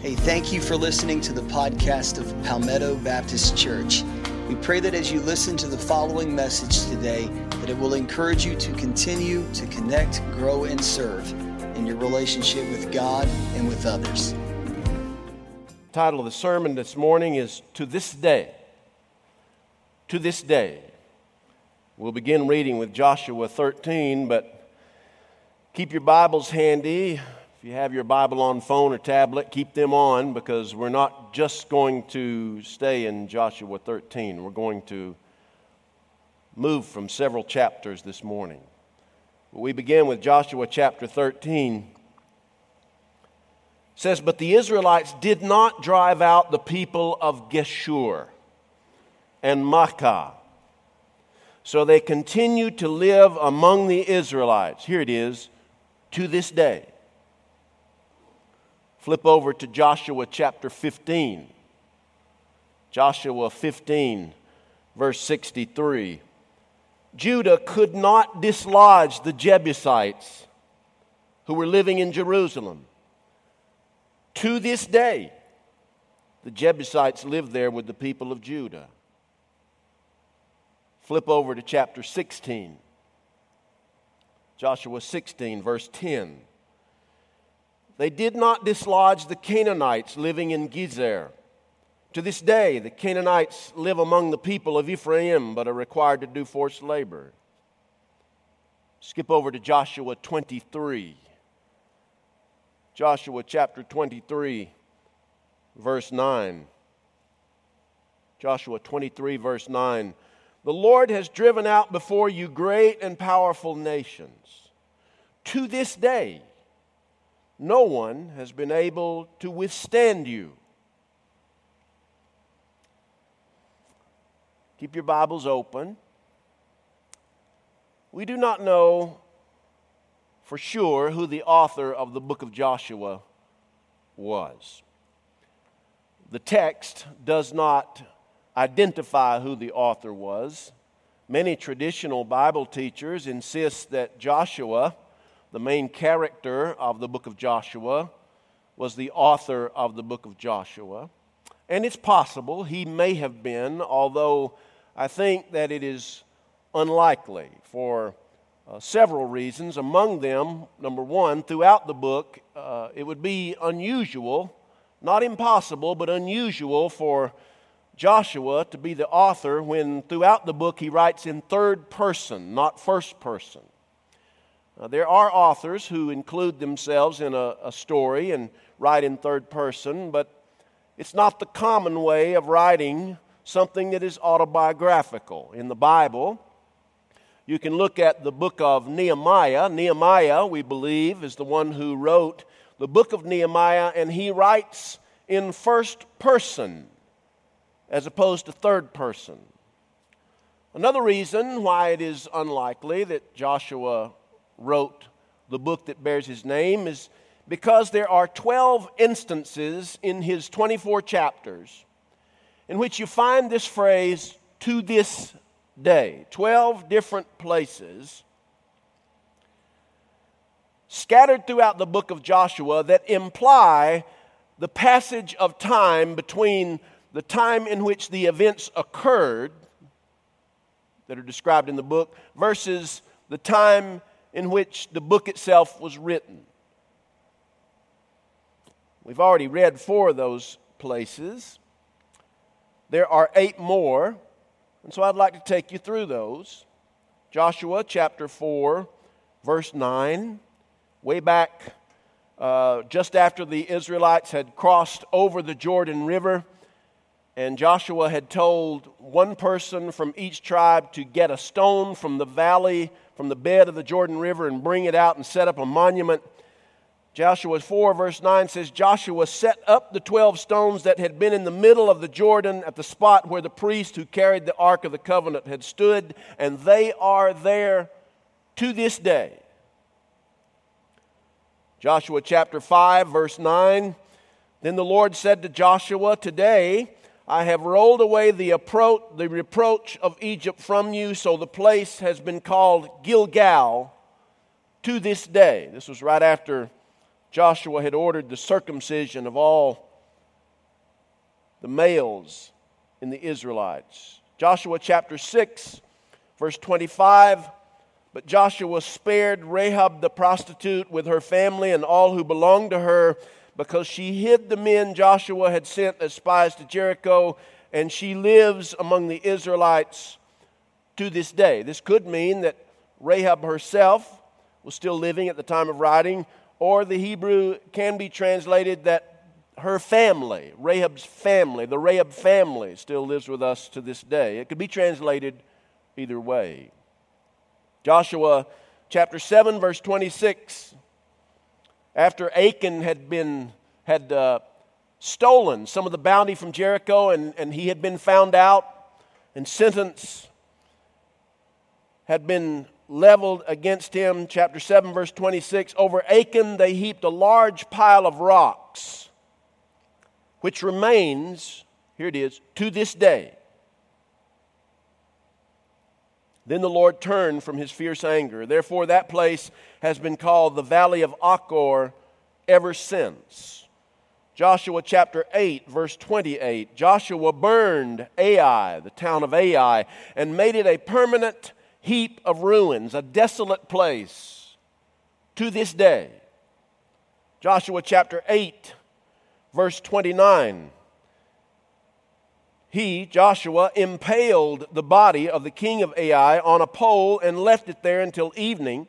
Hey, thank you for listening to the podcast of Palmetto Baptist Church. We pray that as you listen to the following message today, that it will encourage you to continue to connect, grow, and serve in your relationship with God and with others. The title of the sermon this morning is To This Day. To This Day. We'll begin reading with Joshua 13, but keep your Bibles handy you have your Bible on phone or tablet, keep them on because we're not just going to stay in Joshua 13. We're going to move from several chapters this morning. We begin with Joshua chapter 13. It says, But the Israelites did not drive out the people of Geshur and Maacah. So they continued to live among the Israelites. Here it is, to this day. Flip over to Joshua chapter 15. Joshua 15, verse 63. Judah could not dislodge the Jebusites who were living in Jerusalem. To this day, the Jebusites live there with the people of Judah. Flip over to chapter 16. Joshua 16, verse 10. They did not dislodge the Canaanites living in Gezer. To this day, the Canaanites live among the people of Ephraim, but are required to do forced labor. Skip over to Joshua 23. Joshua chapter 23, verse 9. Joshua 23, verse 9. The Lord has driven out before you great and powerful nations. To this day, no one has been able to withstand you. Keep your Bibles open. We do not know for sure who the author of the book of Joshua was. The text does not identify who the author was. Many traditional Bible teachers insist that Joshua the main character of the book of Joshua was the author of the book of Joshua. And it's possible he may have been, although I think that it is unlikely for uh, several reasons. Among them, number one, throughout the book, uh, it would be unusual, not impossible, but unusual for Joshua to be the author when throughout the book he writes in third person, not first person. Uh, there are authors who include themselves in a, a story and write in third person, but it's not the common way of writing something that is autobiographical. In the Bible, you can look at the book of Nehemiah. Nehemiah, we believe, is the one who wrote the book of Nehemiah, and he writes in first person as opposed to third person. Another reason why it is unlikely that Joshua wrote the book that bears his name is because there are 12 instances in his 24 chapters in which you find this phrase, to this day. 12 different places scattered throughout the book of Joshua that imply the passage of time between the time in which the events occurred that are described in the book versus the time in which the book itself was written. We've already read four of those places. There are eight more, and so I'd like to take you through those. Joshua chapter 4, verse 9, way back uh, just after the Israelites had crossed over the Jordan River, and Joshua had told one person from each tribe to get a stone from the valley from the bed of the Jordan River and bring it out and set up a monument. Joshua 4, verse 9 says Joshua set up the 12 stones that had been in the middle of the Jordan at the spot where the priest who carried the Ark of the Covenant had stood, and they are there to this day. Joshua chapter 5, verse 9 Then the Lord said to Joshua, Today I have rolled away the, the reproach of Egypt from you, so the place has been called Gilgal to this day. This was right after Joshua had ordered the circumcision of all the males in the Israelites. Joshua chapter 6, verse 25. But Joshua spared Rahab the prostitute with her family and all who belonged to her because she hid the men Joshua had sent as spies to Jericho, and she lives among the Israelites to this day. This could mean that Rahab herself was still living at the time of writing, or the Hebrew can be translated that her family, Rahab's family, the Rahab family, still lives with us to this day. It could be translated either way. Joshua chapter 7, verse 26. After Achan had been had uh, stolen some of the bounty from Jericho and, and he had been found out and sentence had been leveled against him, chapter 7, verse 26. Over Achan they heaped a large pile of rocks which remains, here it is, to this day. Then the Lord turned from his fierce anger. Therefore, that place has been called the Valley of Achor ever since. Joshua chapter 8, verse 28. Joshua burned Ai, the town of Ai, and made it a permanent heap of ruins, a desolate place to this day. Joshua chapter 8, verse 29. He, Joshua, impaled the body of the king of Ai on a pole and left it there until evening.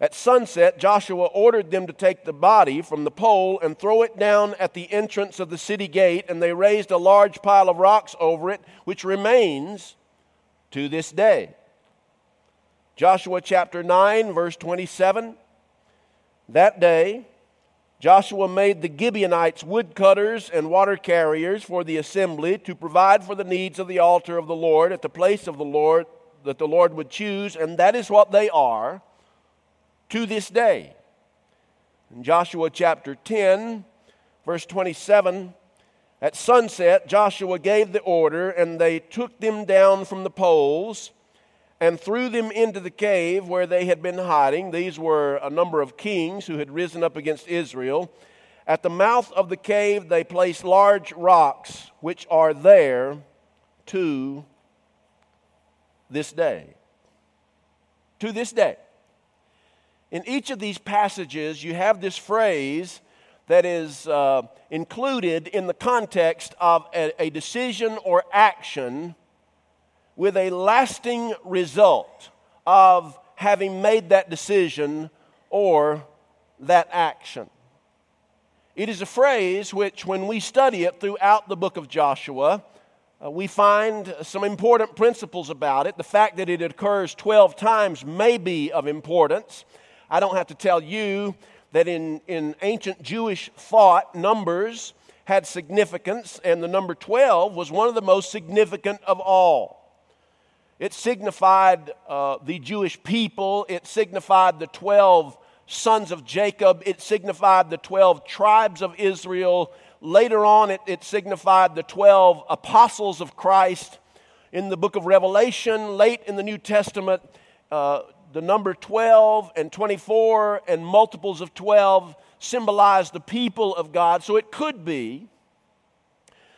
At sunset, Joshua ordered them to take the body from the pole and throw it down at the entrance of the city gate, and they raised a large pile of rocks over it, which remains to this day. Joshua chapter 9, verse 27. That day, Joshua made the Gibeonites woodcutters and water carriers for the assembly to provide for the needs of the altar of the Lord at the place of the Lord that the Lord would choose, and that is what they are to this day. In Joshua chapter 10, verse 27, at sunset, Joshua gave the order, and they took them down from the poles and threw them into the cave where they had been hiding. These were a number of kings who had risen up against Israel. At the mouth of the cave, they placed large rocks, which are there to this day. To this day. In each of these passages, you have this phrase that is uh, included in the context of a, a decision or action with a lasting result of having made that decision or that action. It is a phrase which, when we study it throughout the book of Joshua, uh, we find some important principles about it. The fact that it occurs 12 times may be of importance. I don't have to tell you that in, in ancient Jewish thought, numbers had significance, and the number 12 was one of the most significant of all. It signified uh, the Jewish people, it signified the 12 sons of Jacob, it signified the 12 tribes of Israel. Later on, it, it signified the 12 apostles of Christ. In the book of Revelation, late in the New Testament, uh, the number 12 and 24 and multiples of 12 symbolize the people of God. So it could be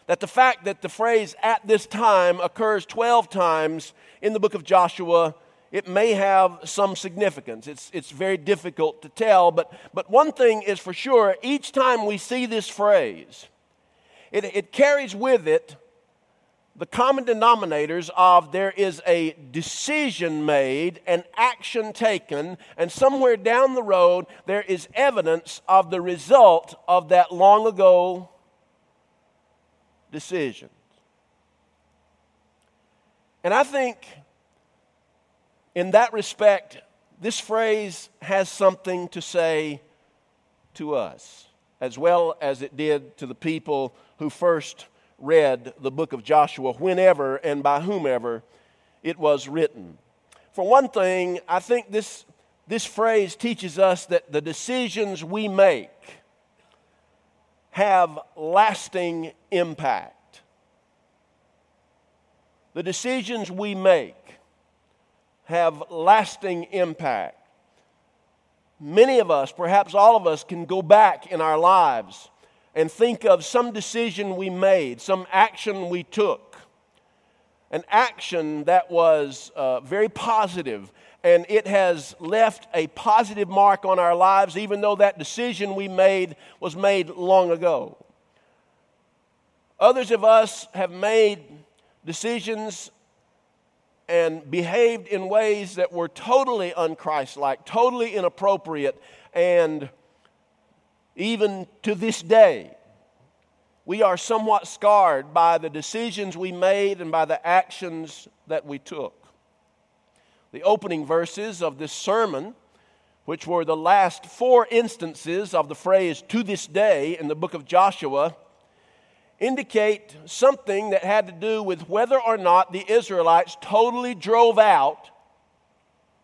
that the fact that the phrase at this time occurs 12 times in the book of Joshua, it may have some significance. It's, it's very difficult to tell, but, but one thing is for sure each time we see this phrase, it, it carries with it the common denominators of there is a decision made, an action taken, and somewhere down the road there is evidence of the result of that long ago decisions. And I think in that respect, this phrase has something to say to us, as well as it did to the people who first read the book of Joshua, whenever and by whomever it was written. For one thing, I think this, this phrase teaches us that the decisions we make have lasting impact. The decisions we make have lasting impact. Many of us, perhaps all of us, can go back in our lives and think of some decision we made, some action we took, an action that was uh, very positive, and it has left a positive mark on our lives, even though that decision we made was made long ago. Others of us have made decisions and behaved in ways that were totally unchristlike, totally inappropriate, and even to this day, we are somewhat scarred by the decisions we made and by the actions that we took. The opening verses of this sermon, which were the last four instances of the phrase to this day in the book of Joshua, indicate something that had to do with whether or not the Israelites totally drove out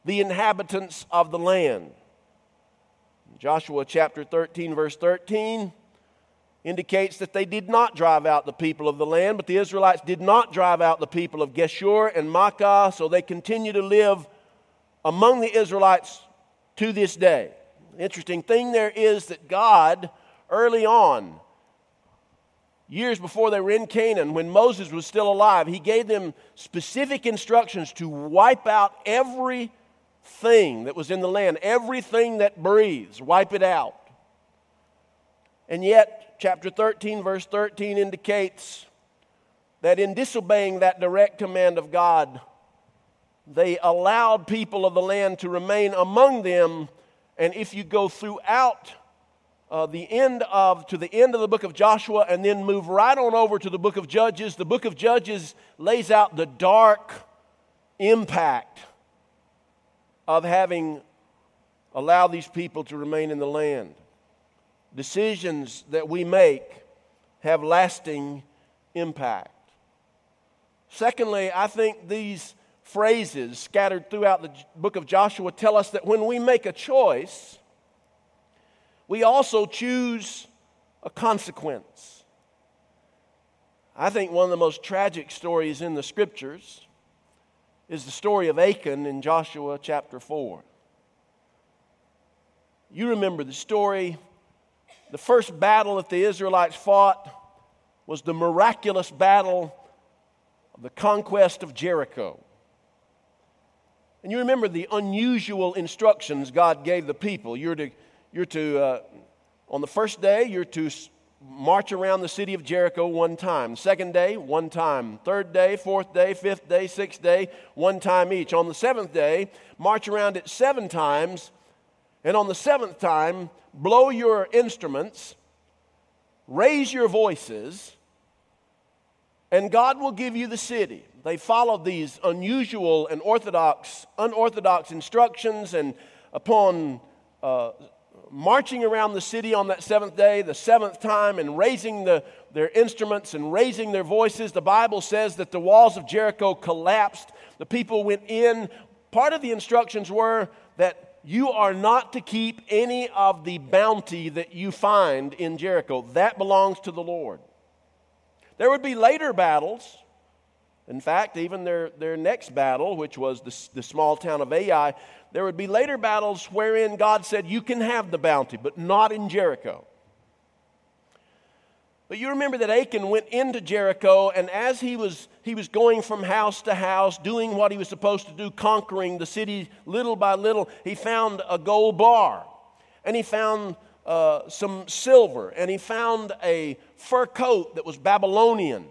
the inhabitants of the land. Joshua chapter 13, verse 13 indicates that they did not drive out the people of the land, but the Israelites did not drive out the people of Geshur and Maacah, so they continue to live among the Israelites to this day. interesting thing there is that God, early on, years before they were in Canaan, when Moses was still alive, he gave them specific instructions to wipe out everything that was in the land, everything that breathes, wipe it out. And yet, chapter 13, verse 13 indicates that in disobeying that direct command of God, they allowed people of the land to remain among them. And if you go throughout uh, the end of to the end of the book of Joshua and then move right on over to the book of Judges. The book of Judges lays out the dark impact of having allowed these people to remain in the land. Decisions that we make have lasting impact. Secondly, I think these phrases scattered throughout the book of Joshua tell us that when we make a choice, we also choose a consequence. I think one of the most tragic stories in the scriptures is the story of Achan in Joshua chapter 4. You remember the story. The first battle that the Israelites fought was the miraculous battle of the conquest of Jericho. And you remember the unusual instructions God gave the people. You're to you're to, uh, on the first day, you're to march around the city of Jericho one time. Second day, one time. Third day, fourth day, fifth day, sixth day, one time each. On the seventh day, march around it seven times. And on the seventh time, blow your instruments, raise your voices, and God will give you the city. They followed these unusual and orthodox, unorthodox instructions, and upon uh, marching around the city on that seventh day, the seventh time, and raising the, their instruments and raising their voices. The Bible says that the walls of Jericho collapsed. The people went in. Part of the instructions were that you are not to keep any of the bounty that you find in Jericho. That belongs to the Lord. There would be later battles. In fact, even their, their next battle, which was the, the small town of Ai, there would be later battles wherein God said, You can have the bounty, but not in Jericho. But you remember that Achan went into Jericho, and as he was, he was going from house to house, doing what he was supposed to do, conquering the city little by little, he found a gold bar, and he found uh, some silver, and he found a fur coat that was Babylonian.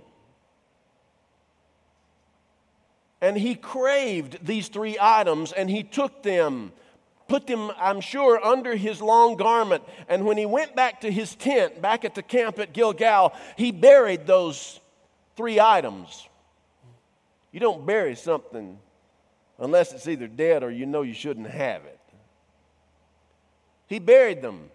And he craved these three items and he took them, put them, I'm sure, under his long garment. And when he went back to his tent, back at the camp at Gilgal, he buried those three items. You don't bury something unless it's either dead or you know you shouldn't have it. He buried them.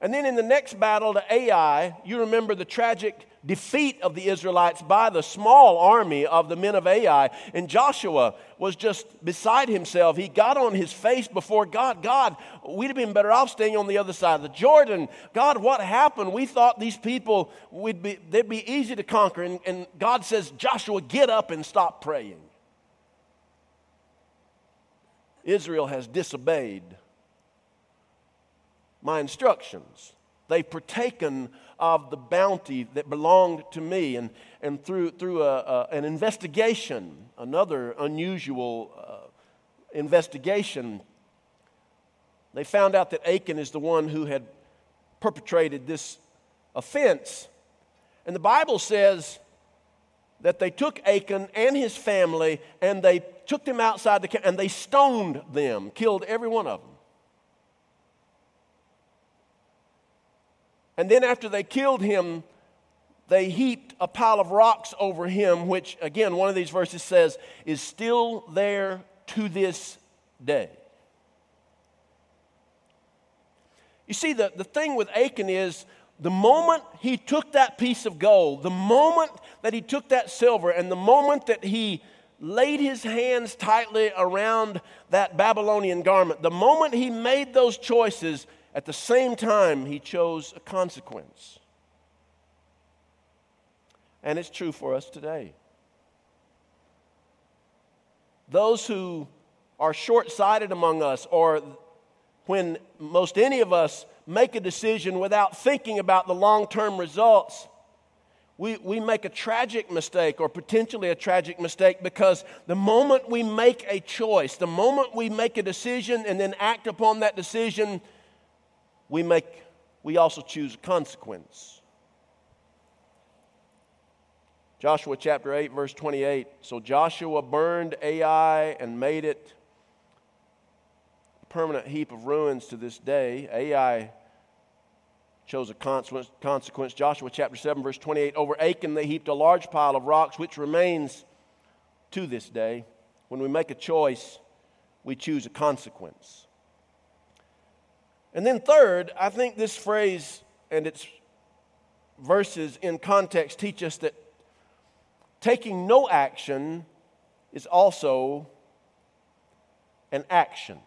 And then in the next battle to Ai, you remember the tragic defeat of the Israelites by the small army of the men of Ai. And Joshua was just beside himself. He got on his face before God. God, we'd have been better off staying on the other side of the Jordan. God, what happened? We thought these people would be they'd be easy to conquer. And, and God says, Joshua, get up and stop praying. Israel has disobeyed my instructions. They've partaken of the bounty that belonged to me. And, and through, through a, a, an investigation, another unusual uh, investigation, they found out that Achan is the one who had perpetrated this offense. And the Bible says that they took Achan and his family and they took them outside the camp and they stoned them, killed every one of them. And then after they killed him, they heaped a pile of rocks over him, which, again, one of these verses says, is still there to this day. You see, the, the thing with Achan is the moment he took that piece of gold, the moment that he took that silver, and the moment that he laid his hands tightly around that Babylonian garment, the moment he made those choices, at the same time, he chose a consequence. And it's true for us today. Those who are short sighted among us, or when most any of us make a decision without thinking about the long term results, we, we make a tragic mistake or potentially a tragic mistake because the moment we make a choice, the moment we make a decision and then act upon that decision, we, make, we also choose a consequence. Joshua chapter 8, verse 28. So Joshua burned Ai and made it a permanent heap of ruins to this day. Ai chose a consequence. Joshua chapter 7, verse 28 Over Achan they heaped a large pile of rocks, which remains to this day. When we make a choice, we choose a consequence. And then, third, I think this phrase and its verses in context teach us that taking no action is also an action.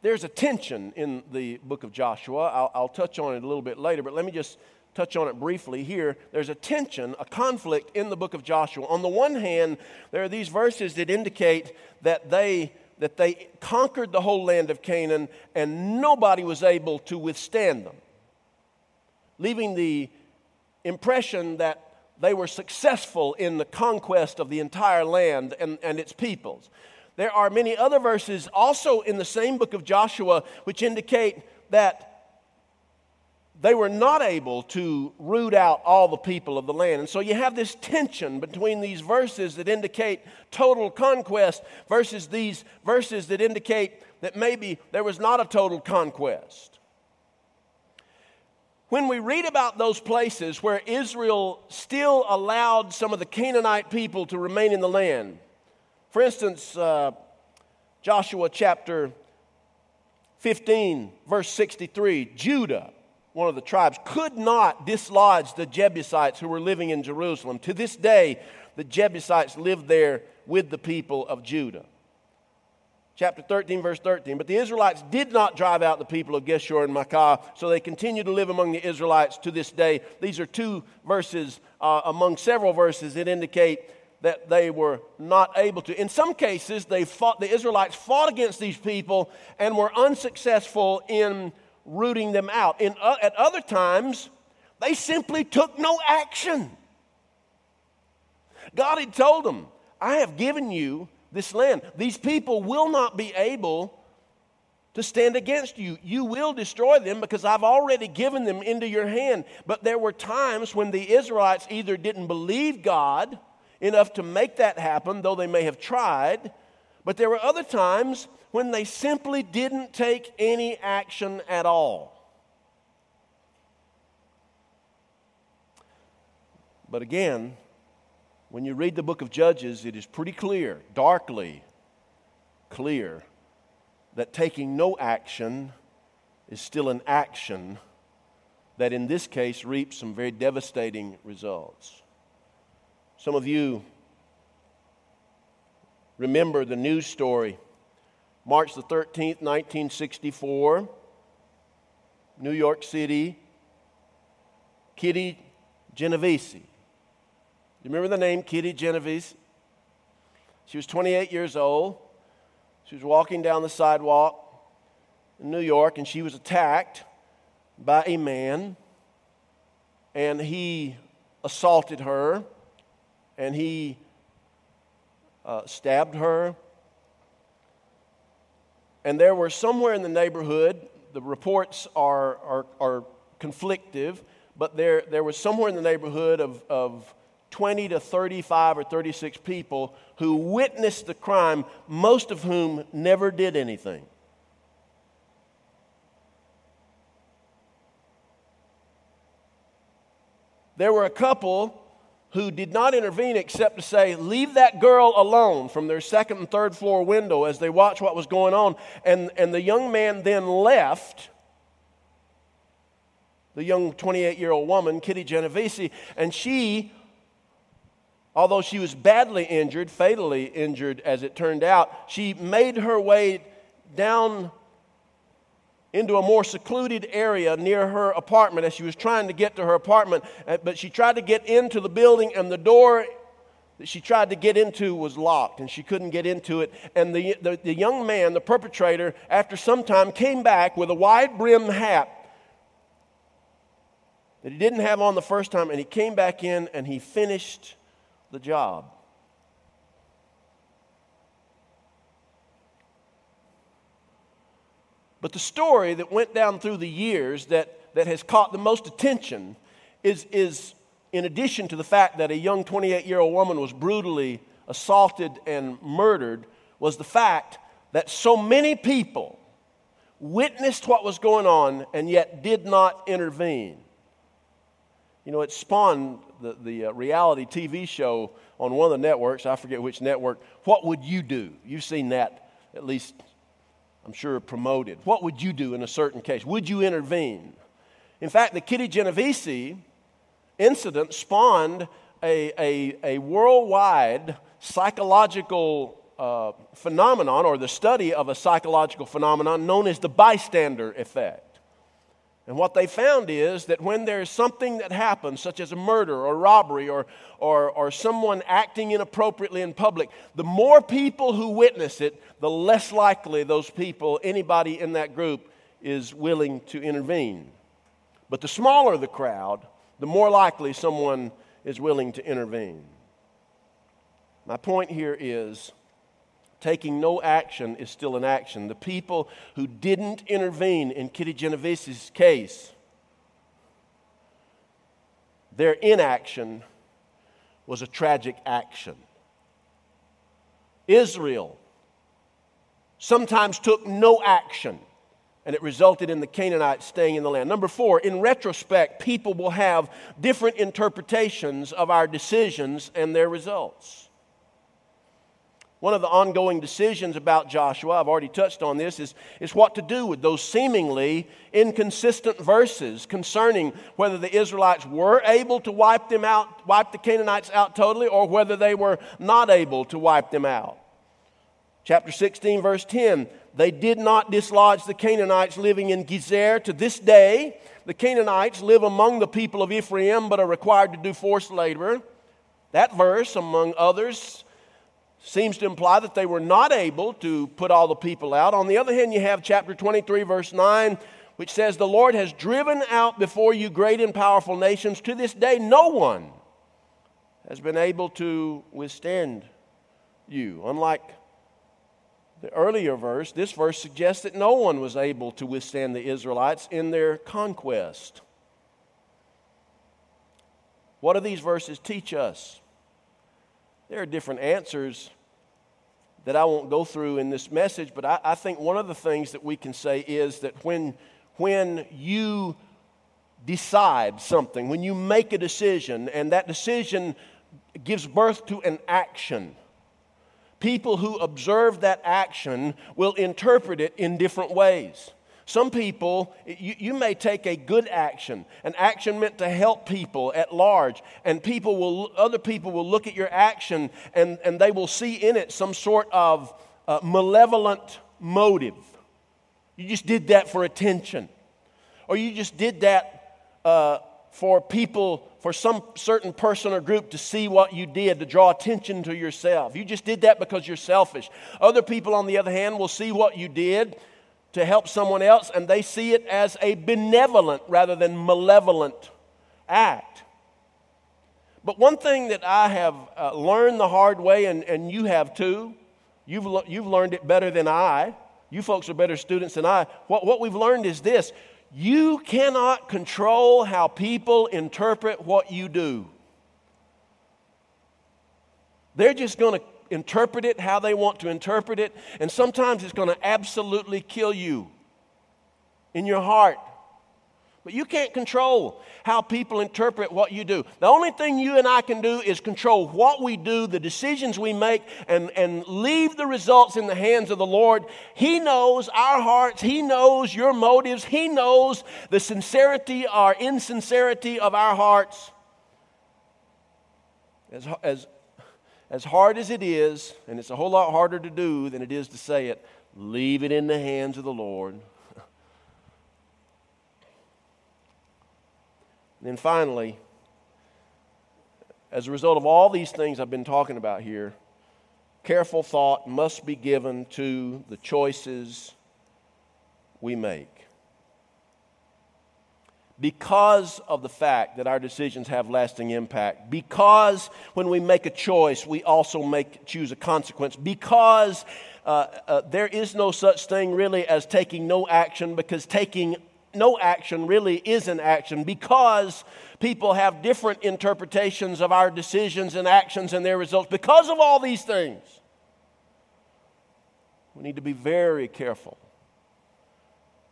There's a tension in the book of Joshua. I'll, I'll, touch on it a little bit later, but let me just touch on it briefly here. There's a tension, a conflict in the book of Joshua. On the one hand, there are these verses that indicate that they that they conquered the whole land of Canaan and nobody was able to withstand them, leaving the impression that they were successful in the conquest of the entire land and, and its peoples. There are many other verses also in the same book of Joshua which indicate that they were not able to root out all the people of the land. And so you have this tension between these verses that indicate total conquest versus these verses that indicate that maybe there was not a total conquest. When we read about those places where Israel still allowed some of the Canaanite people to remain in the land, for instance, uh, Joshua chapter 15, verse 63, Judah, one of the tribes, could not dislodge the Jebusites who were living in Jerusalem. To this day, the Jebusites live there with the people of Judah. Chapter 13, verse 13. But the Israelites did not drive out the people of Geshur and Maacah, so they continue to live among the Israelites to this day. These are two verses uh, among several verses that indicate that they were not able to. In some cases, they fought, the Israelites fought against these people and were unsuccessful in rooting them out. In, uh, at other times, they simply took no action. God had told them, I have given you this land. These people will not be able to stand against you. You will destroy them because I've already given them into your hand. But there were times when the Israelites either didn't believe God enough to make that happen, though they may have tried. But there were other times when they simply didn't take any action at all. But again, when you read the book of Judges, it is pretty clear, darkly clear, that taking no action is still an action that in this case reaps some very devastating results. Some of you remember the news story. March the 13th, 1964, New York City, Kitty Genovese. Do you remember the name Kitty Genovese? She was 28 years old. She was walking down the sidewalk in New York and she was attacked by a man, and he assaulted her, and he uh, stabbed her. And there were somewhere in the neighborhood, the reports are, are, are conflictive, but there, there was somewhere in the neighborhood of, of 20 to 35 or 36 people who witnessed the crime, most of whom never did anything. There were a couple who did not intervene except to say, Leave that girl alone from their second and third floor window as they watched what was going on. And, and the young man then left the young 28 year old woman, Kitty Genovese, and she, although she was badly injured, fatally injured as it turned out, she made her way down into a more secluded area near her apartment as she was trying to get to her apartment. Uh, but she tried to get into the building, and the door that she tried to get into was locked, and she couldn't get into it. And the, the, the young man, the perpetrator, after some time came back with a wide brimmed hat that he didn't have on the first time, and he came back in and he finished the job. But the story that went down through the years that, that has caught the most attention is, is, in addition to the fact that a young 28 year old woman was brutally assaulted and murdered, was the fact that so many people witnessed what was going on and yet did not intervene. You know, it spawned the, the uh, reality TV show on one of the networks, I forget which network. What would you do? You've seen that at least I'm sure, promoted. What would you do in a certain case? Would you intervene? In fact, the Kitty Genovese incident spawned a, a, a worldwide psychological uh, phenomenon or the study of a psychological phenomenon known as the bystander effect. And what they found is that when there's something that happens, such as a murder or robbery or, or, or someone acting inappropriately in public, the more people who witness it, the less likely those people, anybody in that group, is willing to intervene. But the smaller the crowd, the more likely someone is willing to intervene. My point here is taking no action is still an action. The people who didn't intervene in Kitty Genovese's case, their inaction was a tragic action. Israel sometimes took no action, and it resulted in the Canaanites staying in the land. Number four, in retrospect, people will have different interpretations of our decisions and their results. One of the ongoing decisions about Joshua, I've already touched on this, is, is what to do with those seemingly inconsistent verses concerning whether the Israelites were able to wipe them out, wipe the Canaanites out totally, or whether they were not able to wipe them out. Chapter 16, verse 10 they did not dislodge the Canaanites living in Gezer to this day. The Canaanites live among the people of Ephraim but are required to do forced labor. That verse, among others, seems to imply that they were not able to put all the people out. On the other hand, you have chapter 23, verse 9, which says, The Lord has driven out before you great and powerful nations. To this day, no one has been able to withstand you. Unlike the earlier verse, this verse suggests that no one was able to withstand the Israelites in their conquest. What do these verses teach us? There are different answers that I won't go through in this message, but I, I, think one of the things that we can say is that when, when you decide something, when you make a decision, and that decision gives birth to an action, people who observe that action will interpret it in different ways. Some people, you, you, may take a good action, an action meant to help people at large, and people will, other people will look at your action and, and they will see in it some sort of uh, malevolent motive. You just did that for attention, or you just did that uh, for people, for some certain person or group to see what you did, to draw attention to yourself. You just did that because you're selfish. Other people, on the other hand, will see what you did to help someone else and they see it as a benevolent rather than malevolent act. But one thing that I have uh, learned the hard way, and, and you have too, you've, you've learned it better than I. You folks are better students than I. What, what we've learned is this you cannot control how people interpret what you do. They're just going to interpret it how they want to interpret it, and sometimes it's going to absolutely kill you in your heart. But you can't control how people interpret what you do. The only thing you and I can do is control what we do, the decisions we make, and, and leave the results in the hands of the Lord. He knows our hearts, He knows your motives, He knows the sincerity or insincerity of our hearts. As, as, as hard as it is, and it's a whole lot harder to do than it is to say it, leave it in the hands of the Lord. Then finally, as a result of all these things I've been talking about here, careful thought must be given to the choices we make. Because of the fact that our decisions have lasting impact, because when we make a choice, we also make, choose a consequence, because uh, uh, there is no such thing really as taking no action, because taking no action really is an action because people have different interpretations of our decisions and actions and their results. Because of all these things, we need to be very careful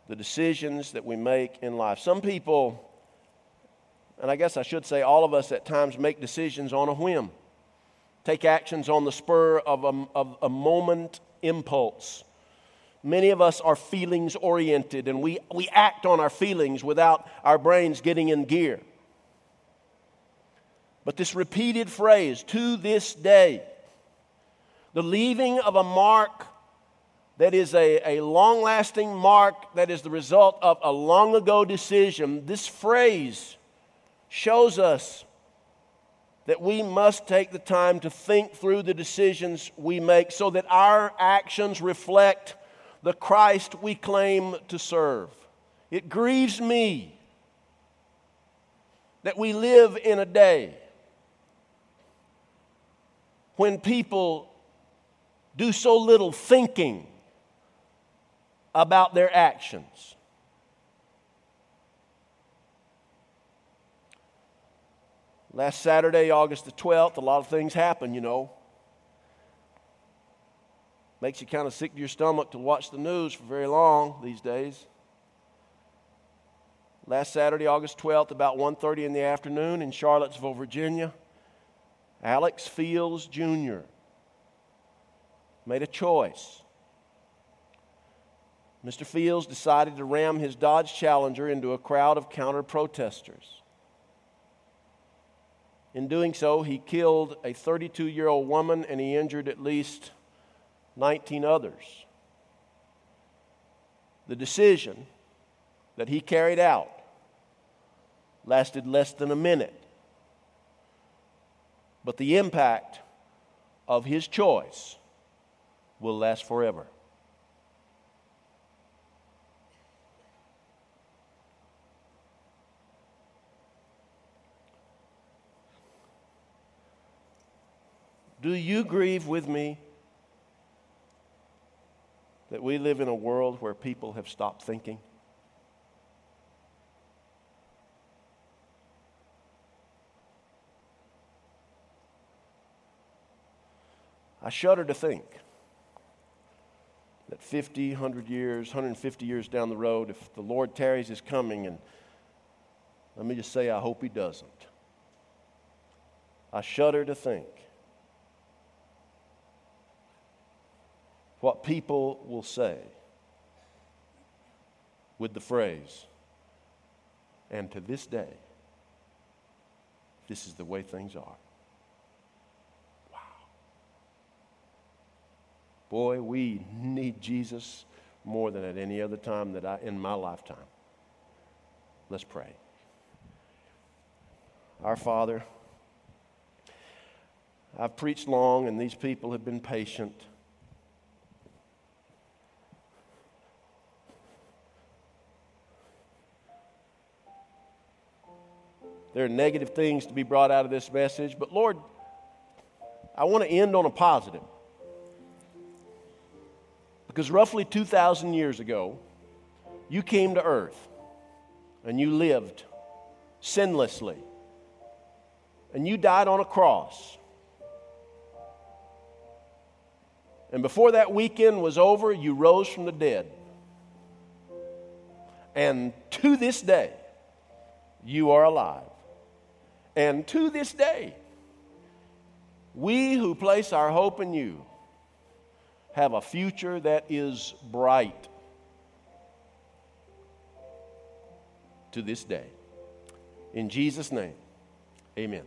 the decisions that we make in life. Some people, and I guess I should say all of us at times make decisions on a whim, take actions on the spur of a, of a moment impulse. Many of us are feelings oriented and we, we act on our feelings without our brains getting in gear. But this repeated phrase, to this day, the leaving of a mark that is a, a long lasting mark that is the result of a long ago decision, this phrase shows us that we must take the time to think through the decisions we make so that our actions reflect the Christ we claim to serve. It grieves me that we live in a day when people do so little thinking about their actions. Last Saturday, August the 12th, a lot of things happened, you know. Makes you kind of sick to your stomach to watch the news for very long these days. Last Saturday, August 12th, about 1:30 in the afternoon in Charlottesville, Virginia, Alex Fields Jr. made a choice. Mr. Fields decided to ram his Dodge Challenger into a crowd of counter protesters. In doing so, he killed a 32 year old woman and he injured at least 19 others. The decision that he carried out lasted less than a minute. But the impact of his choice will last forever. Do you grieve with me that we live in a world where people have stopped thinking? I shudder to think that 50, 100 years, 150 years down the road, if the Lord tarries his coming, and let me just say, I hope he doesn't. I shudder to think what people will say with the phrase, and to this day, this is the way things are. Wow. Boy, we need Jesus more than at any other time that I in my lifetime. Let's pray. Our Father, I've preached long and these people have been patient. There are negative things to be brought out of this message, but Lord, I want to end on a positive. Because roughly 2,000 years ago, you came to earth and you lived sinlessly. And you died on a cross. And before that weekend was over, you rose from the dead. And to this day, you are alive. And to this day, we who place our hope in you have a future that is bright to this day. In Jesus' name, amen.